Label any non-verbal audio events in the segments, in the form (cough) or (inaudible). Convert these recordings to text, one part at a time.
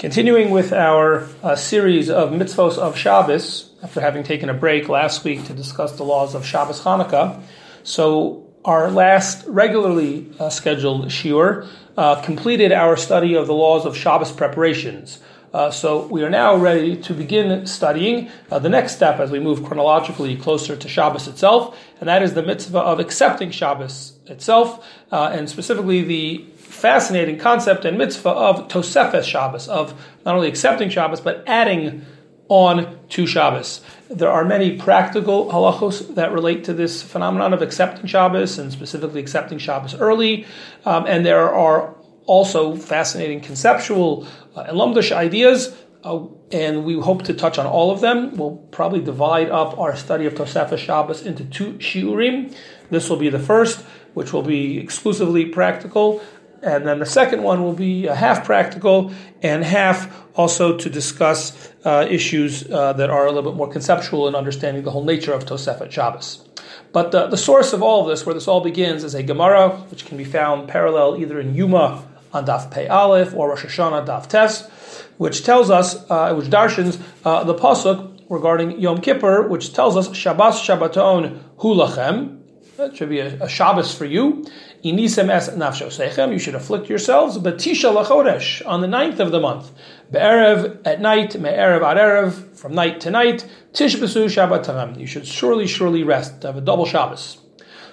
Continuing with our uh, series of mitzvos of Shabbos, after having taken a break last week to discuss the laws of Shabbos Hanukkah, so our last regularly uh, scheduled shiur uh, completed our study of the laws of Shabbos preparations. Uh, so we are now ready to begin studying uh, the next step as we move chronologically closer to Shabbos itself, and that is the mitzvah of accepting Shabbos itself, uh, and specifically the fascinating concept and mitzvah of Tosefes Shabbos, of not only accepting Shabbos, but adding on to Shabbos. There are many practical halachos that relate to this phenomenon of accepting Shabbos and specifically accepting Shabbos early, um, and there are also fascinating conceptual uh, and lumdish ideas. Uh, and we hope to touch on all of them. We'll probably divide up our study of Tosefes Shabbos into two shiurim. This will be the first, which will be exclusively practical, and then the second one will be half practical and half also to discuss uh, issues uh, that are a little bit more conceptual in understanding the whole nature of Tosefet Shabbos. But the, the source of all of this, where this all begins, is a Gemara, which can be found parallel either in Yuma on Daf Pei Aleph or Rosh Hashanah Daf Tes, which tells us, uh, which darshans uh, the pasuk regarding Yom Kippur, which tells us Shabbos Shabbaton Hulachem. That should be a, a Shabbos for you. Inisem es nafsho You should afflict yourselves. Batisha lachodesh on the ninth of the month. Be'erev at night. Me'erev ad erev from night to night. Tishbasu Shabbat You should surely, surely rest. Have a double Shabbos.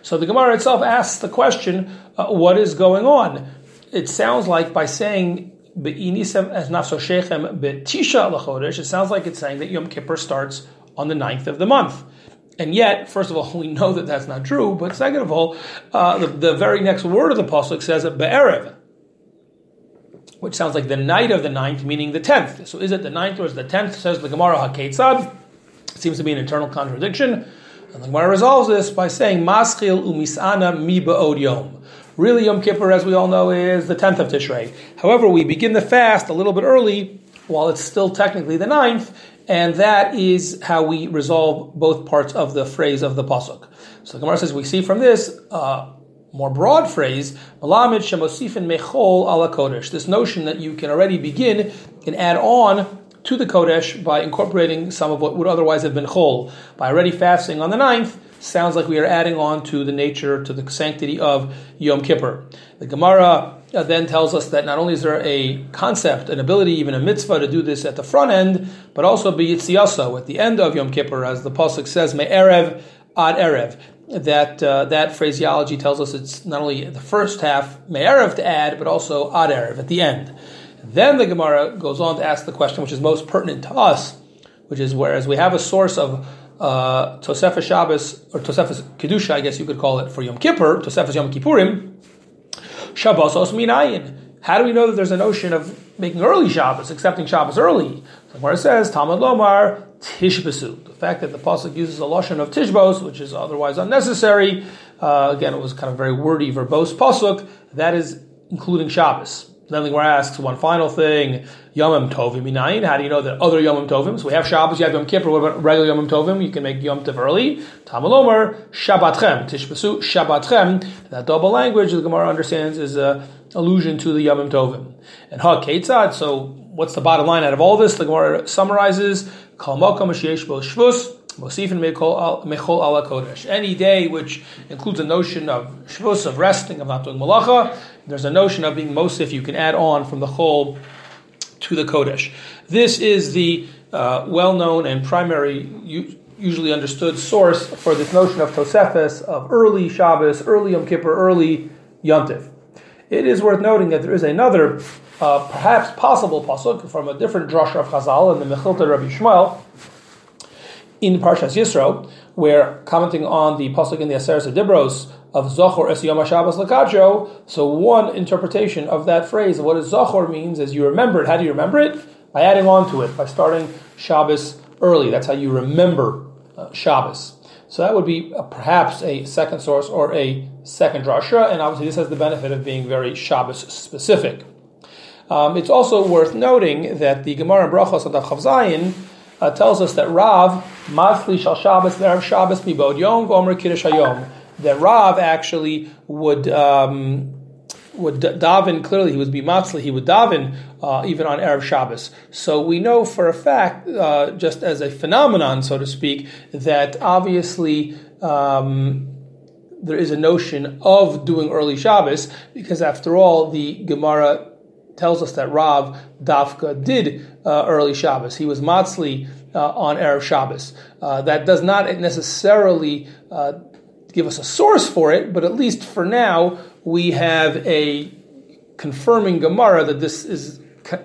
So the Gemara itself asks the question, uh, what is going on? It sounds like by saying Be'inisem es nafsho shechem betisha lachodesh. It sounds like it's saying that Yom Kippur starts on the ninth of the month. And yet, first of all, (laughs) we know that that's not true. But second of all, uh, the, the, very next word of the pasuk says be'erev, which sounds like the night of the ninth, meaning the tenth. So is it the ninth or is it the tenth? Says the Gemara Haketzad. Seems to be an internal contradiction. And the Gemara resolves this by saying Maschil umisana mi yom. Really, Yom Kippur, as we all know, is the tenth of Tishrei. However, we begin the fast a little bit early, while it's still technically the ninth, and that is how we resolve both parts of the phrase of the pasuk. So the Gemara says we see from this uh, more broad phrase, Malamid Shemosifin Mechol ala Kodesh. This notion that you can already begin and add on to the Kodesh by incorporating some of what would otherwise have been Chol. By already fasting on the ninth, sounds like we are adding on to the nature, to the sanctity of Yom Kippur. The Gemara uh, then tells us that not only is there a concept, an ability, even a mitzvah to do this at the front end, but also be yitziyasa at the end of Yom Kippur, as the pasuk says, erev ad erev. That uh, that phraseology tells us it's not only the first half erev to add, but also ad erev at the end. Then the Gemara goes on to ask the question, which is most pertinent to us, which is whereas we have a source of uh, Tosefes Shabbos or Tosefes Kedusha, I guess you could call it for Yom Kippur, Tosefes Yom Kippurim Shabbos os minayin. How do we know that there's a notion of making early Shabbos, accepting Shabbos early? Where it says Talmud Lomar Tishbasu. The fact that the pasuk uses a lotion of Tishbos, which is otherwise unnecessary. Uh, again, it was kind of very wordy, verbose pasuk. That is including Shabbos. Then the Gemara asks one final thing: Yomim Tovim Minayin. How do you know that other Yomim Tovim? So we have Shabbos, you have Yom Kippur. What about regular Yomim Tovim? You can make Yom Tov early. Tamalomer Shabbatchem Tishbasu Shabbatchem. That double language the Gemara understands is a allusion to the Yomim Tovim. And Ha Ketzad. So what's the bottom line out of all this? The Gemara summarizes: Kol Mokom Shvus. Mosifin Mechol ala Kodesh. Any day which includes a notion of Shvus, of resting, of not doing malacha, there's a notion of being Mosif, you can add on from the Chol to the Kodesh. This is the uh, well known and primary, usually understood source for this notion of Tosefes, of early Shabbos, early Yom Kippur, early Yontif. It is worth noting that there is another, uh, perhaps possible pasuk from a different drasha of Chazal in the Mechilta Rabbi Shmuel in Parshas Yisro, where commenting on the pasuk in the Aseret Dibros of Zochor es Yom HaShabbos Lakacho, so one interpretation of that phrase, what is Zochor means, is you remember it. How do you remember it? By adding on to it, by starting Shabbos early. That's how you remember uh, Shabbos. So that would be a, perhaps a second source or a second drasha, and obviously this has the benefit of being very Shabbos specific. Um, it's also worth noting that the Gemara in Brachos of Chav uh, tells us that Rav Masli Shal Shabbos Erev Shabbos Mibod Yom Vomer Kiddush Hayom. That Rav actually would um, would daven, clearly he would be matzli, he would daven uh, even on Erev Shabbos. So we know for a fact, uh, just as a phenomenon, so to speak, that obviously um, there is a notion of doing early Shabbos, because after all, the Gemara tells us that Rav Dafka did uh, early Shabbos. He was matzli uh, on Erev Shabbos. Uh, that does not necessarily uh, give us a source for it, but at least for now, we have a confirming Gemara that this is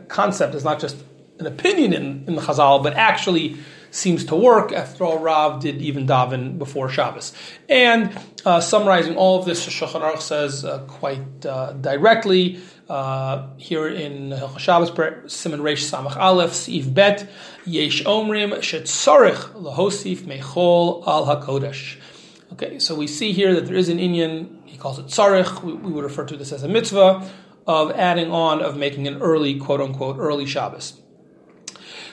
concept is not just an opinion in, in the Chazal, but actually seems to work. After all, Rav did even daven before Shabbos. And uh, summarizing all of this, Shulchan Aruch says uh, quite uh, directly uh, here in Shabbos, Simon Reish Samach Aleph, Seif Bet, Yesh Omrim Shetzarich Lahosif Mechol Al Hakodesh. Okay, so we see here that there is an Inyan, he calls it Tzarich, we, we would refer to this as a mitzvah, of adding on, of making an early, quote unquote, early Shabbos.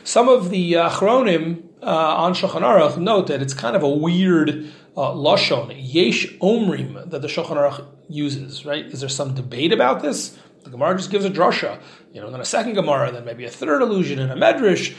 Some of the Achronim uh, on Shulchan Aruch note that it's kind of a weird uh, lashon, yesh omrim, that the Shulchan Aruch uses. Right? Is there some debate about this? The Gemara just gives a drasha, you know, then a second Gemara, then maybe a third allusion in a medrash.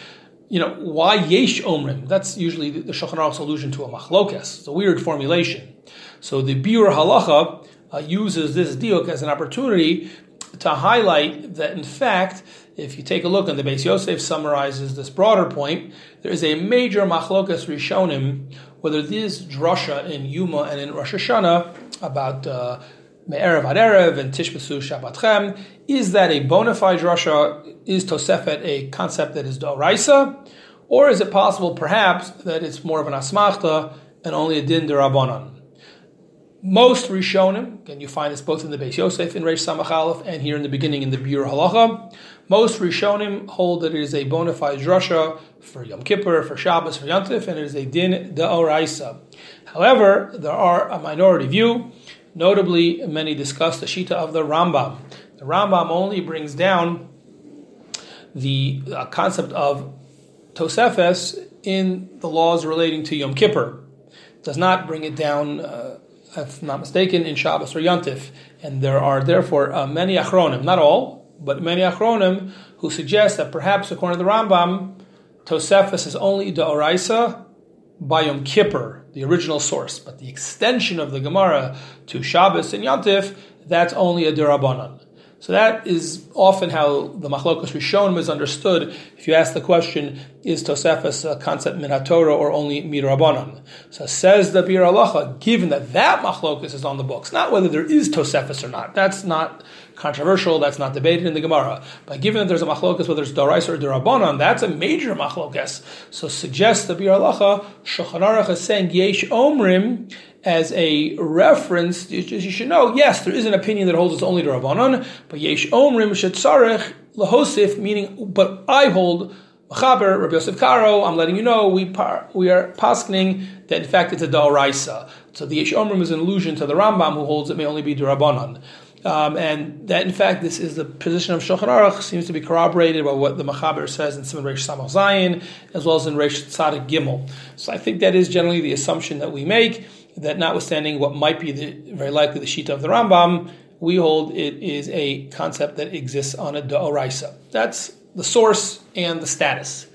You know, why yesh omrim? That's usually the Shulchan Aruch's allusion to a machlokes. It's a weird formulation. So the Biur Halacha uh, uses this diuk as an opportunity to highlight that, in fact, if you take a look, and the Beis Yosef summarizes this broader point, there is a major machlokas rishonim whether this drasha in Yuma and in Rosh Hashanah about uh, Me'erev ad Erev and Tishbasu Shabbatchem, is that a bona fide drasha? Is Tosefet a concept that is Doraisa? Or is it possible, perhaps, that it's more of an asmachta and only a din derabanan? Most Rishonim, and you find this both in the Beis Yosef in Reish Samach Aleph and here in the beginning in the Biur Halacha, most Rishonim hold that it is a bona fide drasha for Yom Kippur, for Shabbos, for Yantif, and it is a din deoraisa. However, there are a minority view, notably many discuss the Shita of the Rambam. The Rambam only brings down the uh, concept of Tosefes in the laws relating to Yom Kippur. Does not bring it down uh, if not mistaken, in Shabbos or Yantif. And there are therefore uh, many Achronim, not all, but many Achronim who suggest that perhaps according to the Rambam, Tosefus is only the Oraisa by Yom Kippur, the original source. But the extension of the Gemara to Shabbos and Yantif, that's only a Durabanan. So that is often how the Machlokos Rishonim is understood. If you ask the question, is Tosefus a concept min Torah or only mirabanan? So says the Biur Halacha, given that that Machlokos is on the books, not whether there is Tosefus or not. That's not controversial. That's not debated in the Gemara. But given that there's a machlokas, whether it's darais or derabanan, that's a major machlokas. So suggests the Biur Halacha, Shulchan Aruch is saying yesh omrim as a reference, you should know, yes, there is an opinion that holds it's only the Rabbanon, but Yesh Omrim Shetzarech Lahosif, meaning, but I hold Machaber, Rabbi Yosef Karo, I'm letting you know, we par, we are paskening that in fact it's a Da'oraisa. So the Yesh Omrim is an allusion to the Rambam who holds it may only be Rabbanon. Um, and that, in fact, this is the position of Shulchan Aruch, seems to be corroborated by what the Machaber says in Simon Reish Samach Zayin, as well as in Reish Tzadik Gimel. So I think that is generally the assumption that we make that notwithstanding what might be the, very likely the Shita of the Rambam, we hold it is a concept that exists on a Da'oraisa. That's the source and the status.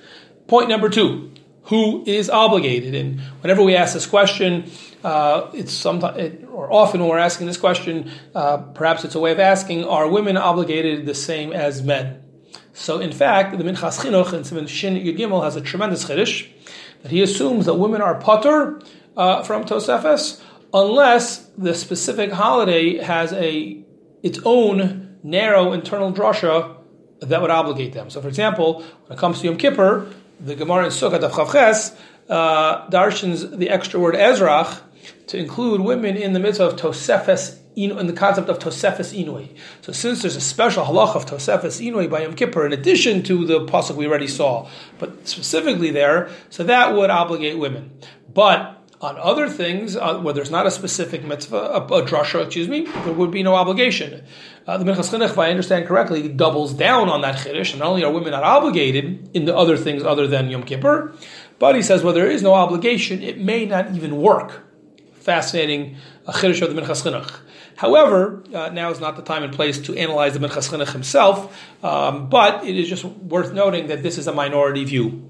Point number two who is obligated? And whenever we ask this question, uh, it's sometimes, it, or often when we're asking this question, uh, perhaps it's a way of asking, are women obligated the same as men? So, in fact, the Minchas Chinuch in Simon Shin Yud has a tremendous chiddush that he assumes that women are potter uh, from Tosefes unless the specific holiday has a its own narrow internal drasha that would obligate them. So, for example, when it comes to Yom Kippur, the Gemara in Sukkot of Chavches uh, darshans the extra word Ezrach to include women in the mitzvah of Tosefes in the concept of Tosefes Inui. So since there's a special halach of Tosefes Inui by Yom Kippur in addition to the pasuk we already saw, but specifically there, so that would obligate women. But on other things, uh, where there's not a specific mitzvah, a, a drasha, excuse me, there would be no obligation. Uh, the Minchas Chinuch, if I understand correctly, doubles down on that chiddush, and not only are women not obligated in the other things other than Yom Kippur, but he says, well, there is no obligation, it may not even work fascinating chiddush of the Minchas Chinuch. However, uh, now is not the time and place to analyze the Minchas Chinuch himself, um, but it is just worth noting that this is a minority view.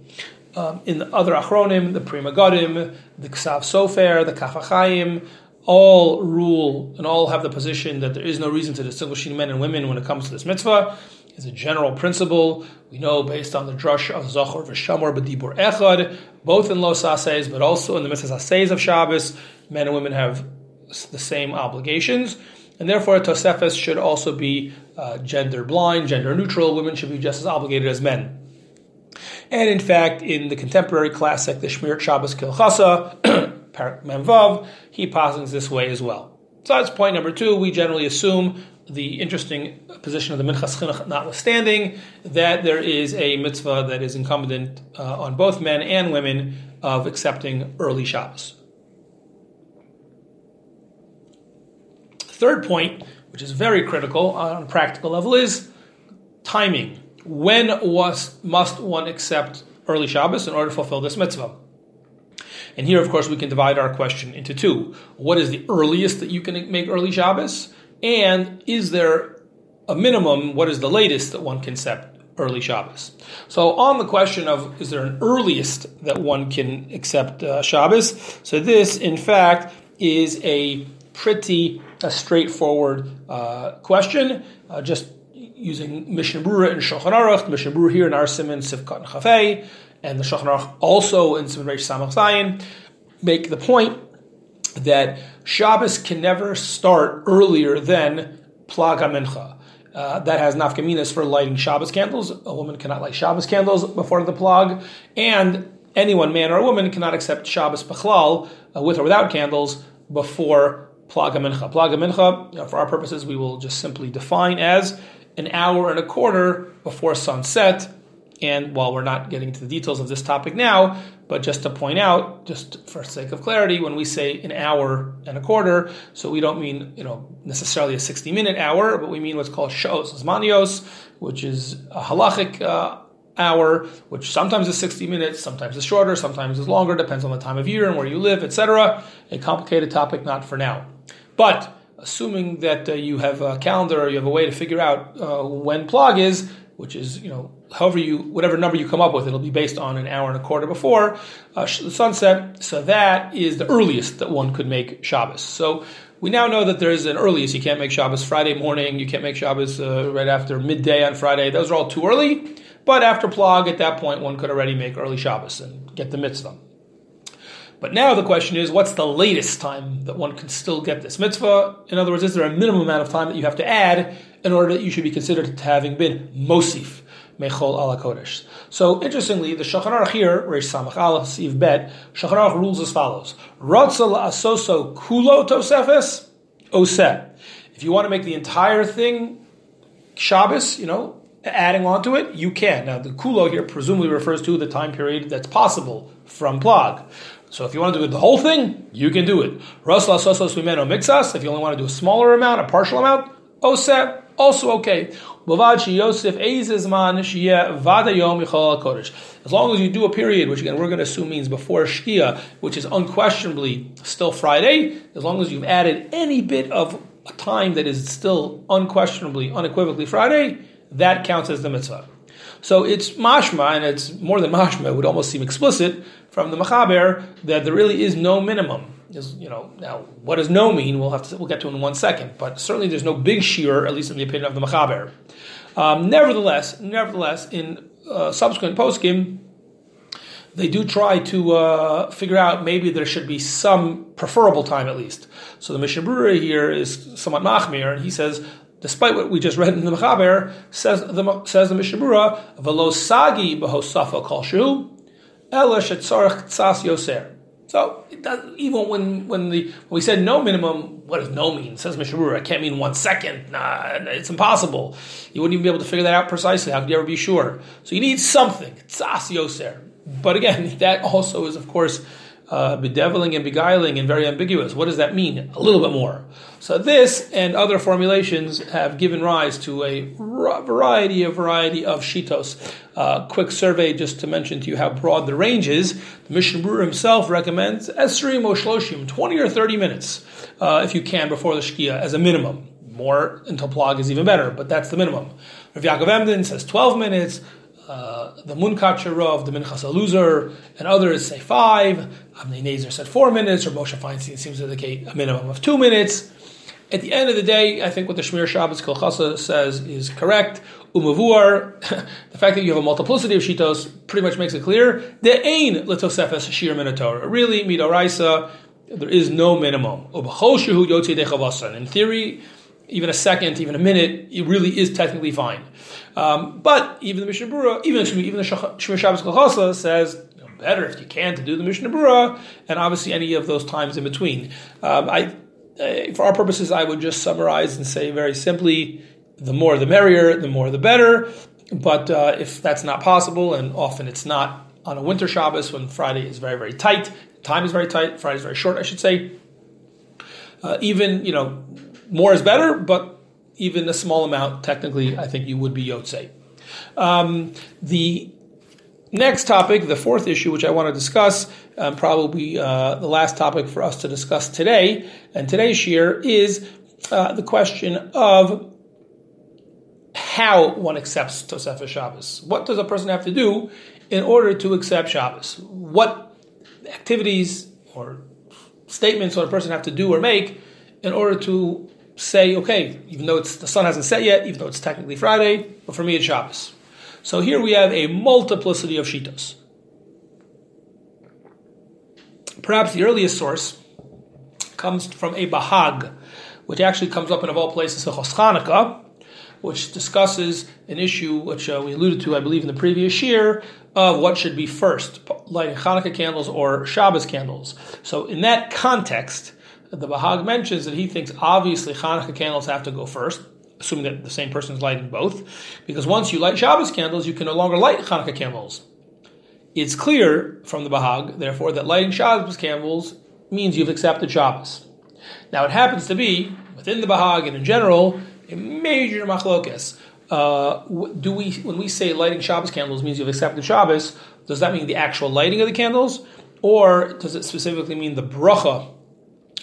Um, in the other Achronim, the Pri Megadim, the Ksav Sofer, the Kaf HaChaim, all rule and all have the position that there is no reason to distinguish men and women when it comes to this mitzvah. Is a general principle. We know based on the drush of Zachor v'Shamor b'Dibur Echad, both in Los Ases, but also in the mitzvahs Ases of Shabbos, men and women have the same obligations, and therefore Tosefes should also be uh, gender blind, gender neutral. Women should be just as obligated as men. And in fact, in the contemporary classic, the Shmir Shabbos Kilchasa, (clears throat) Parak Memvav, he posits this way as well. So that's point number two. We generally assume the interesting position of the Minchas Chinuch notwithstanding, that there is a mitzvah that is incumbent uh, on both men and women of accepting early Shabbos. Third point, which is very critical on a practical level, is timing. When was, must one accept early Shabbos in order to fulfill this mitzvah? And here, of course, we can divide our question into two. What is the earliest that you can make early Shabbos? And is there a minimum? What is the latest that one can accept early Shabbos? So, on the question of is there an earliest that one can accept uh, Shabbos? So, this, in fact, is a pretty uh, straightforward uh, question. Uh, just using Mishnah Berurah and Shulchan Aruch, Mishnah Berurah here in our Simon Sivkat and Chafei, and the Shulchan Aruch also in Simon Reish Samach Zayin, make the point that Shabbos can never start earlier than Plag HaMincha. Uh, that has nafkaminas for lighting Shabbos candles. A woman cannot light Shabbos candles before the plag, and anyone, man or woman, cannot accept Shabbos bechlal uh, with or without candles before Plag HaMincha. Plag HaMincha, for our purposes, we will just simply define as an hour and a quarter before sunset. And while we're not getting into the details of this topic now, but just to point out, just for sake of clarity, when we say an hour and a quarter, so we don't mean you know necessarily a sixty minute hour, but we mean what's called shos zmanios, which is a halachic uh, hour, which sometimes is sixty minutes, sometimes is shorter, sometimes is longer, depends on the time of year and where you live, etc. A complicated topic, not for now, but. Assuming that uh, you have a calendar or you have a way to figure out uh, when plag is, which is you know however you whatever number you come up with, it'll be based on an hour and a quarter before uh, the sunset. So that is the earliest that one could make Shabbos. So we now know that there is an earliest. You can't make Shabbos Friday morning. You can't make Shabbos uh, right after midday on Friday. Those are all too early. But after Plag, at that point, one could already make early Shabbos and get the mitzvah. But now the question is, what's the latest time that one can still get this mitzvah? In other words, is there a minimum amount of time that you have to add in order that you should be considered to having been mosif? Mechol ala Kodesh. So interestingly, the Shulchan Aruch here, Reish Samach Aleph Siv Bet, Shulchan Aruch rules as follows: Ratzal asoso kulo tosefes oseh. If you want to make the entire thing Shabbos, you know, adding on to it, you can. Now the kulo here presumably refers to the time period that's possible from plag. So if you want to do the whole thing, you can do it. Ratzal asoso mixas. If you only want to do a smaller amount, a partial amount, also okay. As long as you do a period, which again we're going to assume means before Shkia, which is unquestionably still Friday, as long as you've added any bit of a time that is still unquestionably, unequivocally Friday, that counts as the mitzvah. So it's mashma, and it's more than mashma, it would almost seem explicit from the Machaber that there really is no minimum is you know now what does no mean? We'll have to we'll get to in one second, but certainly there's no big shear, at least in the opinion of the Machaber. Um, nevertheless, nevertheless, in uh, subsequent poskim, they do try to uh, figure out maybe there should be some preferable time at least. So the Mishnah here is somewhat machmir, and he says, despite what we just read in the Mechaber, says the says the Mishnah Berurah, "Velo sagi behosafa kol shu, ela shetzarach tzas yoser." So does, even when when the when we said no minimum, what does no mean? Says Mishnah Berurah, it can't mean one second. Nah, it's impossible. You wouldn't even be able to figure that out precisely. How could you ever be sure? So you need something. Tzas yoser. But again, (laughs) that also is of course uh, bedeviling and beguiling and very ambiguous. What does that mean? A little bit more. So this and other formulations have given rise to a variety, a variety of shitos. Uh, quick survey just to mention to you how broad the range is. The Mishnah Berurah himself recommends esrim or shloshim, 20 or 30 minutes, uh, if you can, before the shkia as a minimum. More until plag is even better, but that's the minimum. Rav Yaakov Emden says 12 minutes. Uh, the Munkach of the Minchas Elazar, and others say five. Avnei Nezer said four minutes, or Moshe Feinstein seems to indicate a minimum of two minutes. At the end of the day, I think what the Shmir Shabbos Kolchasa says is correct. Umavuar, (laughs) the fact that you have a multiplicity of shitos pretty much makes it clear. The ain litosefes shir minatora. Really, midoraisa, there is no minimum. In theory, even a second, even a minute, it really is technically fine. Um, but even the Mishnah Berurah, even me, even the Shmir Shabbos Kolchasa says you know, better if you can to do the Mishnah Berurah, and obviously any of those times in between. Um, I, uh, for our purposes, I would just summarize and say very simply: the more the merrier, the more the better. But uh, if that's not possible, and often it's not on a winter Shabbos when Friday is very very tight, time is very tight, Friday is very short, I should say. Uh, even you know more is better, but even a small amount, technically, I think you would be Yotze. Um, the next topic, the fourth issue, which I want to discuss, um, probably uh, the last topic for us to discuss today, and today's shir is uh, the question of how one accepts Tosefah Shabbos. What does a person have to do in order to accept Shabbos? What activities or statements would a person have to do or make in order to say, okay, even though it's, the sun hasn't set yet, even though it's technically Friday, but for me it's Shabbos. So here we have a multiplicity of shitos. Perhaps the earliest source comes from a Bahag, which actually comes up in of all places, Chos Chanukah, which discusses an issue which uh, we alluded to, I believe, in the previous year of what should be first, lighting Hanukkah candles or Shabbos candles. So in that context, the Bahag mentions that he thinks obviously Hanukkah candles have to go first, assuming that the same person is lighting both, because once you light Shabbos candles, you can no longer light Hanukkah candles. It's clear from the Bahag, therefore, that lighting Shabbos candles means you've accepted Shabbos. Now, it happens to be within the Bahag and in general a major machlokes. Uh, do we, when we say lighting Shabbos candles means you've accepted Shabbos, does that mean the actual lighting of the candles, or does it specifically mean the bracha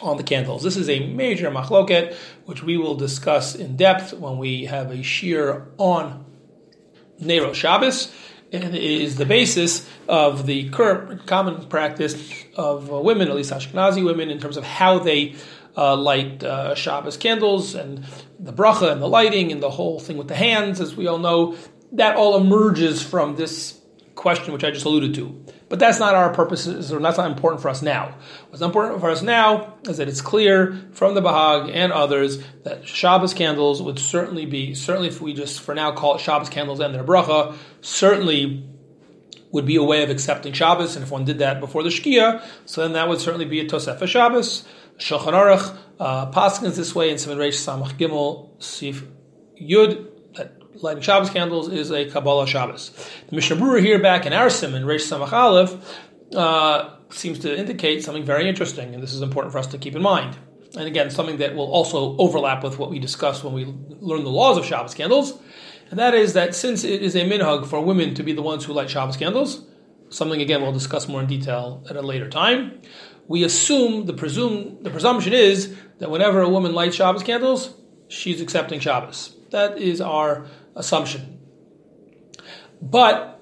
on the candles. This is a major machloket, which we will discuss in depth when we have a shear on Nero Shabbos, and it is the basis of the current common practice of uh, women, at least Ashkenazi women, in terms of how they uh, light uh, Shabbos candles and the bracha and the lighting and the whole thing with the hands, as we all know. That all emerges from this question, which I just alluded to. But that's not our purposes, or that's not important for us now. What's important for us now is that it's clear from the Bahag and others that Shabbos candles would certainly be, certainly if we just for now call it Shabbos candles and their bracha, certainly would be a way of accepting Shabbos, and if one did that before the Shkia, so then that would certainly be a Tosefah Shabbos. Shulchan Aruch uh, Paskins this way in Simon Reish Samach Gimel Sif Yud lighting Shabbos candles is a Kabbalah Shabbos. The Mishnah Berurah here back in our Simon, Reish Samach Aleph, uh, seems to indicate something very interesting, and this is important for us to keep in mind. And again, something that will also overlap with what we discussed when we learn the laws of Shabbos candles, and that is that since it is a minhag for women to be the ones who light Shabbos candles, something again we'll discuss more in detail at a later time, we assume the presume the presumption is that whenever a woman lights Shabbos candles, she's accepting Shabbos. That is our assumption. But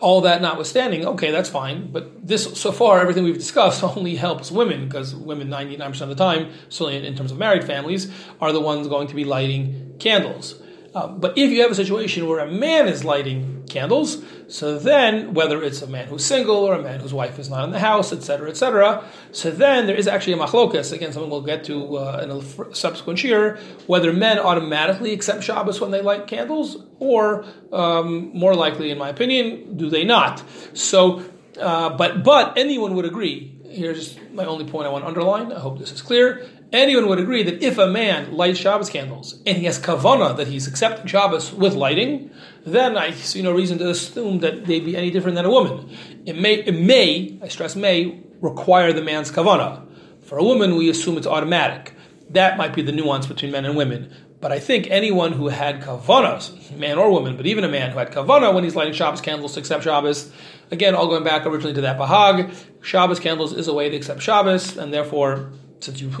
all that notwithstanding, okay, that's fine. But this, so far, everything we've discussed (laughs) only helps women because women, 99% of the time, certainly in terms of married families, are the ones going to be lighting candles. Um, but if you have a situation where a man is lighting candles, so then whether it's a man who's single or a man whose wife is not in the house, etc., etc., so then there is actually a machlokas. Again, something we'll get to uh, in a subsequent year, whether men automatically accept Shabbos when they light candles, or um, more likely, in my opinion, do they not? So, uh, but but anyone would agree here's my only point I want to underline. I hope this is clear. Anyone would agree that if a man lights Shabbos candles and he has kavana that he's accepting Shabbos with lighting, then I see no reason to assume that they'd be any different than a woman. It may, it may, I stress may, require the man's kavana. For a woman, we assume it's automatic. That might be the nuance between men and women. But I think anyone who had kavanas, man or woman, but even a man who had kavana when he's lighting Shabbos candles to accept Shabbos, again, all going back originally to that Bahag, Shabbos candles is a way to accept Shabbos, and therefore, since you,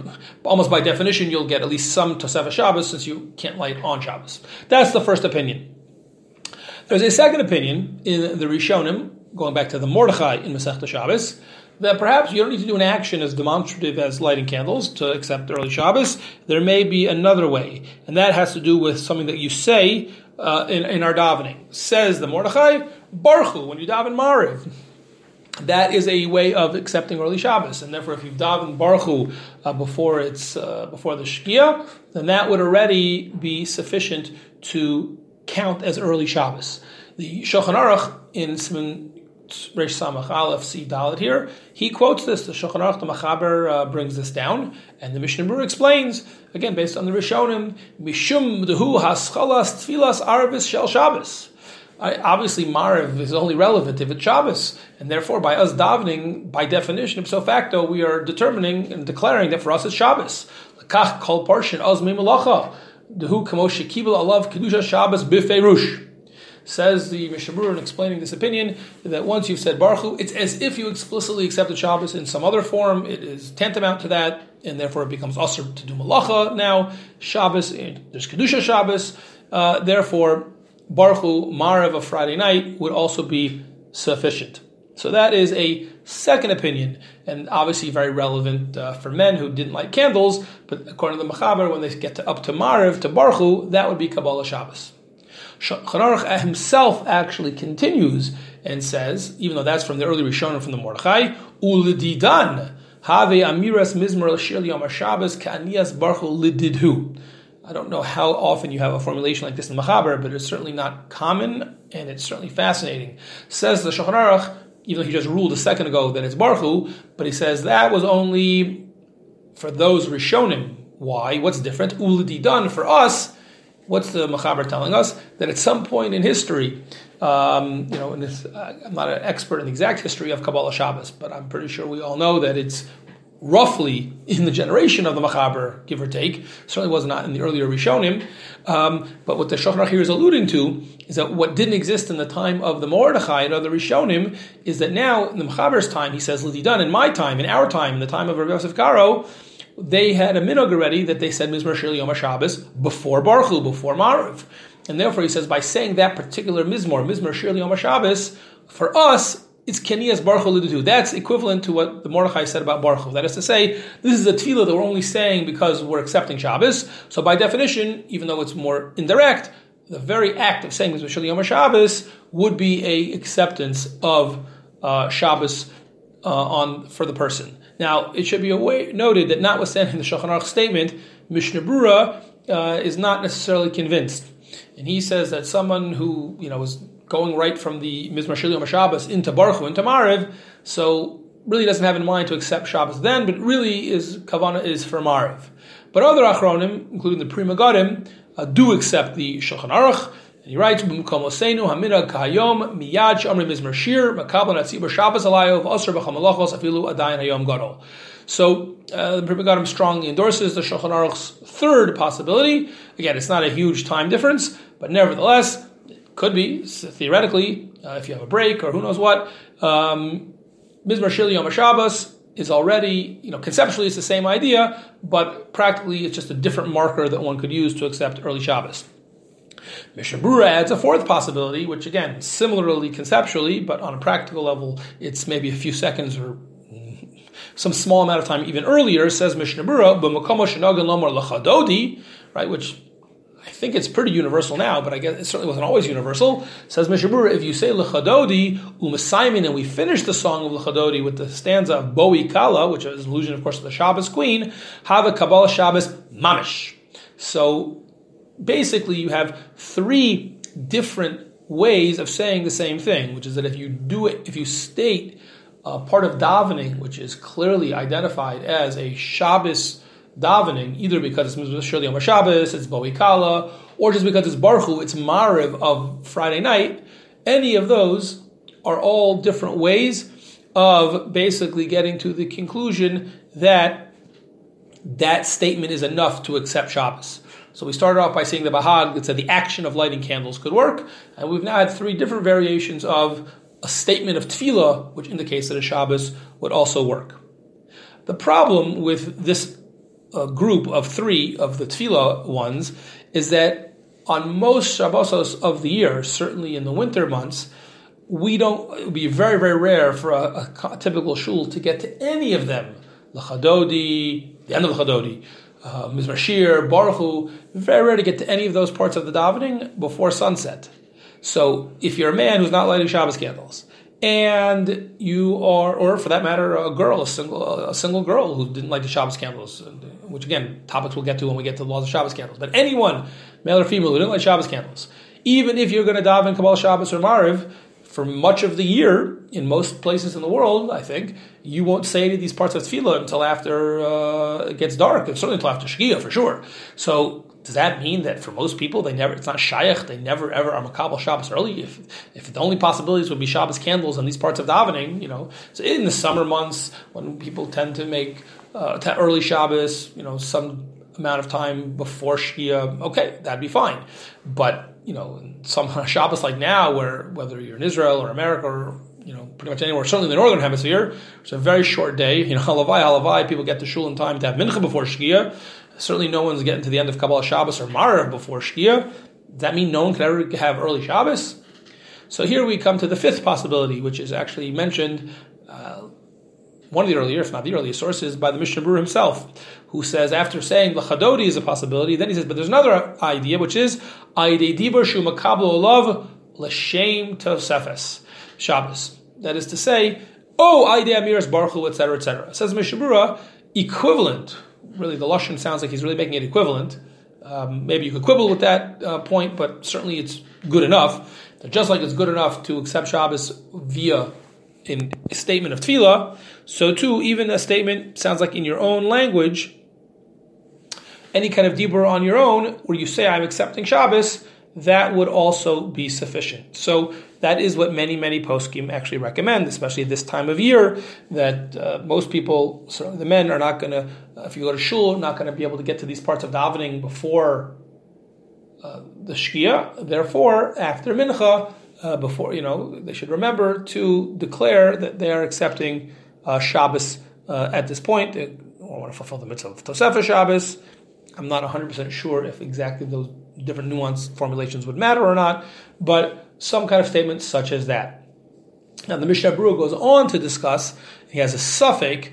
almost by definition, you'll get at least some Tosefah Shabbos since you can't light on Shabbos. That's the first opinion. There's a second opinion in the Rishonim, going back to the Mordechai in Masechta Shabbos, that perhaps you don't need to do an action as demonstrative as lighting candles to accept early Shabbos. There may be another way, and that has to do with something that you say uh, in, in, our davening. Says the Mordechai, Barchu when you daven Mariv. (laughs) That is a way of accepting early Shabbos, and therefore, if you've davened Barchu uh, before it's uh, before the Shkia, then that would already be sufficient to count as early Shabbos. The Shulchan Aruch in Simon Reish Samach Aleph C Dalit here. He quotes this. The Shulchan Aruch, the Machaber, uh, brings this down, and the Mishnah Berurah explains again based on the Rishonim. Mishum dehu haschalas tfilas arvis shel Shabbos. Obviously, Mariv is only relevant if it's Shabbos, and therefore, by us davening, by definition, ipso facto, we are determining and declaring that for us it's Shabbos. Lekach kol parshin ozmi malacha dehu kamosh kibul alav kedusha Shabbos bifeirush. Says the Mishnah Berurah in explaining this opinion that once you've said Barchu it's as if you explicitly accepted Shabbos in some other form. It is tantamount to that, and therefore it becomes usher to do malacha now. Shabbos, there's Kedusha Shabbos. Uh, therefore, Barchu Marav of Friday night would also be sufficient. So that is a second opinion, and obviously very relevant uh, for men who didn't light candles. But according to the Machaber, when they get to, up to Mariv to Barchu that would be Kabbalah Shabbos. Shulchan himself actually continues and says, even though that's from the early Rishonim from the Mordechai, ulididan have amiras mizmor shir yom Shabbos ka'anias barchu lididhu. I don't know how often you have a formulation like this in Machaber, but it's certainly not common and it's certainly fascinating. Says the Shulchan Aruch, even though he just ruled a second ago that it's Barchu but he says that was only for those Rishonim. Why? What's different? Ulididan for us what's the Machaber telling us? That at some point in history, um, you know, this, uh, I'm not an expert in the exact history of Kabbalah Shabbos, but I'm pretty sure we all know that it's roughly in the generation of the Machaber, give or take. Certainly was not in the earlier Rishonim. Um, but what the Shulchan here is alluding to is that what didn't exist in the time of the Mordechai and other Rishonim is that now in the Machaber's time, he says, done in my time, in our time, in the time of Rabbi Yosef Karo, they had a minog already that they said Mizmar Shir Yom Shabbos before Barchu before Mariv. And therefore he says, by saying that particular Mizmor, Mizmar Shir Yom Shabbos, for us, it's Kenias Barchu Lidutu. That's equivalent to what the Mordechai said about Barchu That is to say, this is a tefillah that we're only saying because we're accepting Shabbos. So by definition, even though it's more indirect, the very act of saying Shir Yom Shabbos would be a acceptance of uh, Shabbos uh, on for the person. Now, it should be away, noted that notwithstanding the Shulchan Aruch statement, Mishnah Berurah uh, is not necessarily convinced. And he says that someone who, you know, was going right from the Mizmar Shil Shabbos into Barchu into Mariv, so really doesn't have in mind to accept Shabbos then, but really is Kavana is for Mariv. But other Achronim, including the Pri Megadim, uh, do accept the Shulchan Aruch, and he writes, "B'mkom osenu haminag kahayom miyad shamri mizmer shir makabel natzibur Shabbos alayov osir b'chamalachos afilu adayin hayom gadol." So uh, the Pri strongly endorses the Shulchan Aruch's third possibility. Again, it's not a huge time difference, but nevertheless, could be theoretically uh, if you have a break or who knows what. Um, Mizmer Shil Yom Shabbos is already, you know, conceptually it's the same idea, but practically it's just a different marker that one could use to accept early Shabbos. Mishnah Berurah adds a fourth possibility, which again, similarly conceptually, but on a practical level, it's maybe a few seconds or some small amount of time even earlier, says Mishnah Berurah, right, which I think it's pretty universal now, but I guess it certainly wasn't always universal. Says Mishnah Berurah, if you say lechadodi umasaimin, and we finish the song of lechadodi with the stanza of Boi Kala, which is an allusion, of course, to the Shabbos queen, have a Kabbalah Shabbos mamish. So basically you have three different ways of saying the same thing, which is that if you do it, if you state a part of davening, which is clearly identified as a Shabbos davening, either because it's Mizrah Yom Shabbos, it's Bo'i Kala, or just because it's Barchu it's Mariv of Friday night, any of those are all different ways of basically getting to the conclusion that that statement is enough to accept Shabbos. So we started off by saying the Bahag that said the action of lighting candles could work, and we've now had three different variations of a statement of tefillah, which indicates that a Shabbos would also work. The problem with this uh, group of three of the tefillah ones is that on most Shabbosos of the year, certainly in the winter months, we don't. It would be very very rare for a, a typical shul to get to any of them. Lachadodi, the end of Lachadodi, uh, Mizrashir, Baruch Hu, very rare to get to any of those parts of the davening before sunset. So if you're a man who's not lighting Shabbos candles, and you are, or for that matter, a girl, a single, a single girl who didn't light the Shabbos candles, which again, topics we'll get to when we get to the laws of Shabbos candles. But anyone, male or female, who didn't like Shabbos candles, even if you're going to daven Kabbalah Shabbos or Mariv, for much of the year, in most places in the world, I think, you won't say of these parts of tefillah until after uh, it gets dark, and certainly until after Shkia, for sure. So, does that mean that for most people, they never, it's not Shaykh, they never ever are Makabal Shabbos early? If, if the only possibilities would be Shabbos candles on these parts of davening, you know, so in the summer months, when people tend to make uh, early Shabbos, you know, some amount of time before Shkia, okay, that'd be fine. But you know, some (laughs) Shabbos like now, where whether you're in Israel or America or you know, pretty much anywhere, certainly in the northern hemisphere, it's a very short day. (laughs) You know, halavai, halavai, people get to shul in time to have mincha before Shkia. Certainly, no one's getting to the end of Kabbalah Shabbos or Marav before Shkia. Does that mean no one can ever have early Shabbos? So here we come to the fifth possibility, which is actually mentioned uh, one of the earlier, if not the earliest sources, by the Mishnah Berurah himself, who says after saying Lachadodi is a possibility, then he says, but there's another idea, which is Aidei Dibur Shu Makablo Olav L'Shem Tosefes Shabbos. That is to say, oh, Aidei Amiras Baruch etc., etc. Says Mishnah equivalent. Really, the Lashon sounds like he's really making it equivalent. Um, maybe you could quibble with that uh, point, but certainly it's good enough. Just like it's good enough to accept Shabbos via in a statement of tefillah, so too, even a statement sounds like in your own language, any kind of dibur on your own, where you say, I'm accepting Shabbos, that would also be sufficient. So that is what many, many poskim actually recommend, especially at this time of year, that uh, most people, certainly the men, are not going to, uh, if you go to shul, not going to be able to get to these parts of davening before uh, the shkia. Therefore, after mincha, uh, before you know, they should remember to declare that they are accepting uh, Shabbos uh, at this point. They want to fulfill the mitzvah of Tosefah Shabbos. I'm not 100% sure if exactly those different nuanced formulations would matter or not, but some kind of statement such as that. Now, the Mishnah Berurah goes on to discuss, he has a suffix,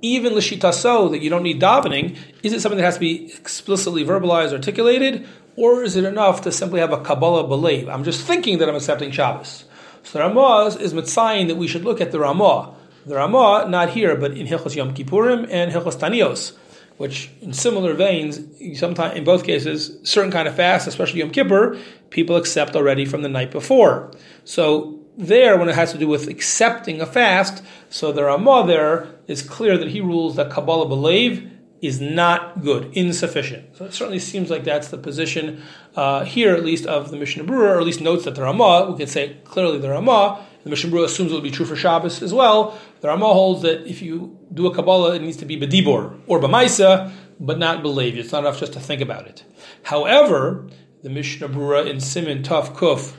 even l'shitaso, that you don't need davening, is it something that has to be explicitly verbalized, articulated, or is it enough to simply have a Kabbalah belief? I'm just thinking that I'm accepting Shabbos. So the Ramah is mitzayin that we should look at the Ramah. The Ramah, not here, but in Hilchos Yom Kippurim and Hilchos Tanios, which in similar veins, sometimes in both cases, certain kind of fast, especially Yom Kippur, people accept already from the night before. So there, when it has to do with accepting a fast, so the Ramah there is clear that he rules that Kabbalah believe is not good, insufficient. So it certainly seems like that's the position uh, here, at least of the Mishnah Berurah, or at least notes that the Ramah, we could say clearly the Ramah, the Mishnah Berurah assumes it will be true for Shabbos as well. The Ramah holds that if you do a Kabbalah, it needs to be Bedibor or Bamaisa, but not believe. It's not enough just to think about it. However, the Mishnah Berurah in Simin Taf Kuf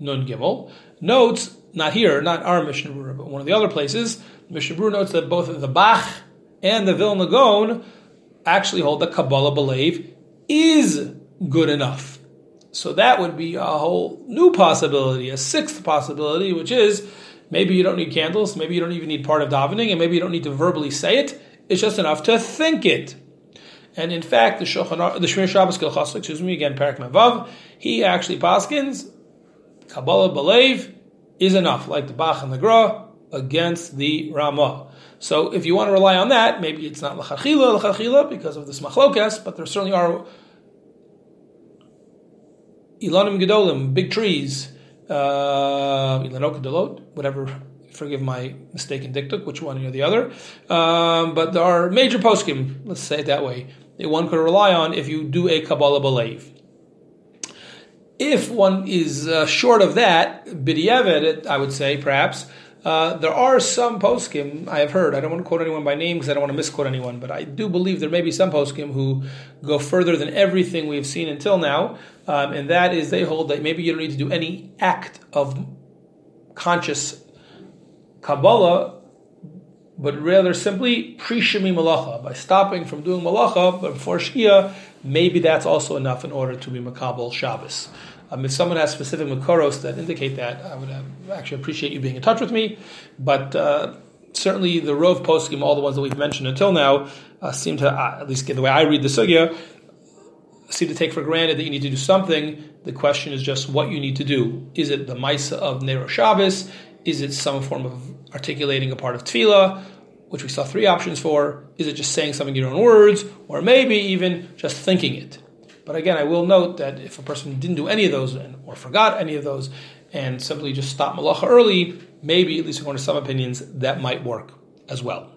Nun Gimel notes, not here, not our Mishnah Berurah, but one of the other places, Mishnah Berurah notes that both the Bach and the Vilna Gaon actually hold that Kabbalah believe is good enough. So that would be a whole new possibility, a sixth possibility, which is maybe you don't need candles, maybe you don't even need part of davening, and maybe you don't need to verbally say it. It's just enough to think it. And in fact, the Shulchan, the Shmir Shabbos Kilchas, excuse me again, Parak Mavav, he actually paskins Kabbalah believe is enough, like the Bach and the Gra against the Ramah. So if you want to rely on that, maybe it's not lachachila, lachachila because of this machlokas, but there certainly are ilanim gedolim, big trees, uh, ilanok gedolot, whatever Forgive my mistaken diktuk, which one or the other. Um, but there are major poskim, let's say it that way, that one could rely on if you do a Kabbalah Belev. If one is uh, short of that, B'diavad, I would say, perhaps, uh, there are some poskim I have heard. I don't want to quote anyone by name because I don't want to misquote anyone, but I do believe there may be some poskim who go further than everything we've seen until now, um, and that is they hold that maybe you don't need to do any act of conscious Kabbalah, but rather simply pre-shemi malacha by stopping from doing malacha before shkia. Maybe that's also enough in order to be makabel Shabbos. Um, if someone has specific makoros that indicate that, I would actually appreciate you being in touch with me. But uh, certainly the Rove poskim, all the ones that we've mentioned until now, uh, seem to, uh, at least the way I read the sugya, seem to take for granted that you need to do something. The question is just what you need to do. Is it the Maisa of Nero Shabbos? Is it some form of articulating a part of Tefillah, which we saw three options for? Is it just saying something in your own words? Or maybe even just thinking it? But again, I will note that if a person didn't do any of those or forgot any of those and simply just stopped malacha early, maybe, at least according to some opinions, that might work as well.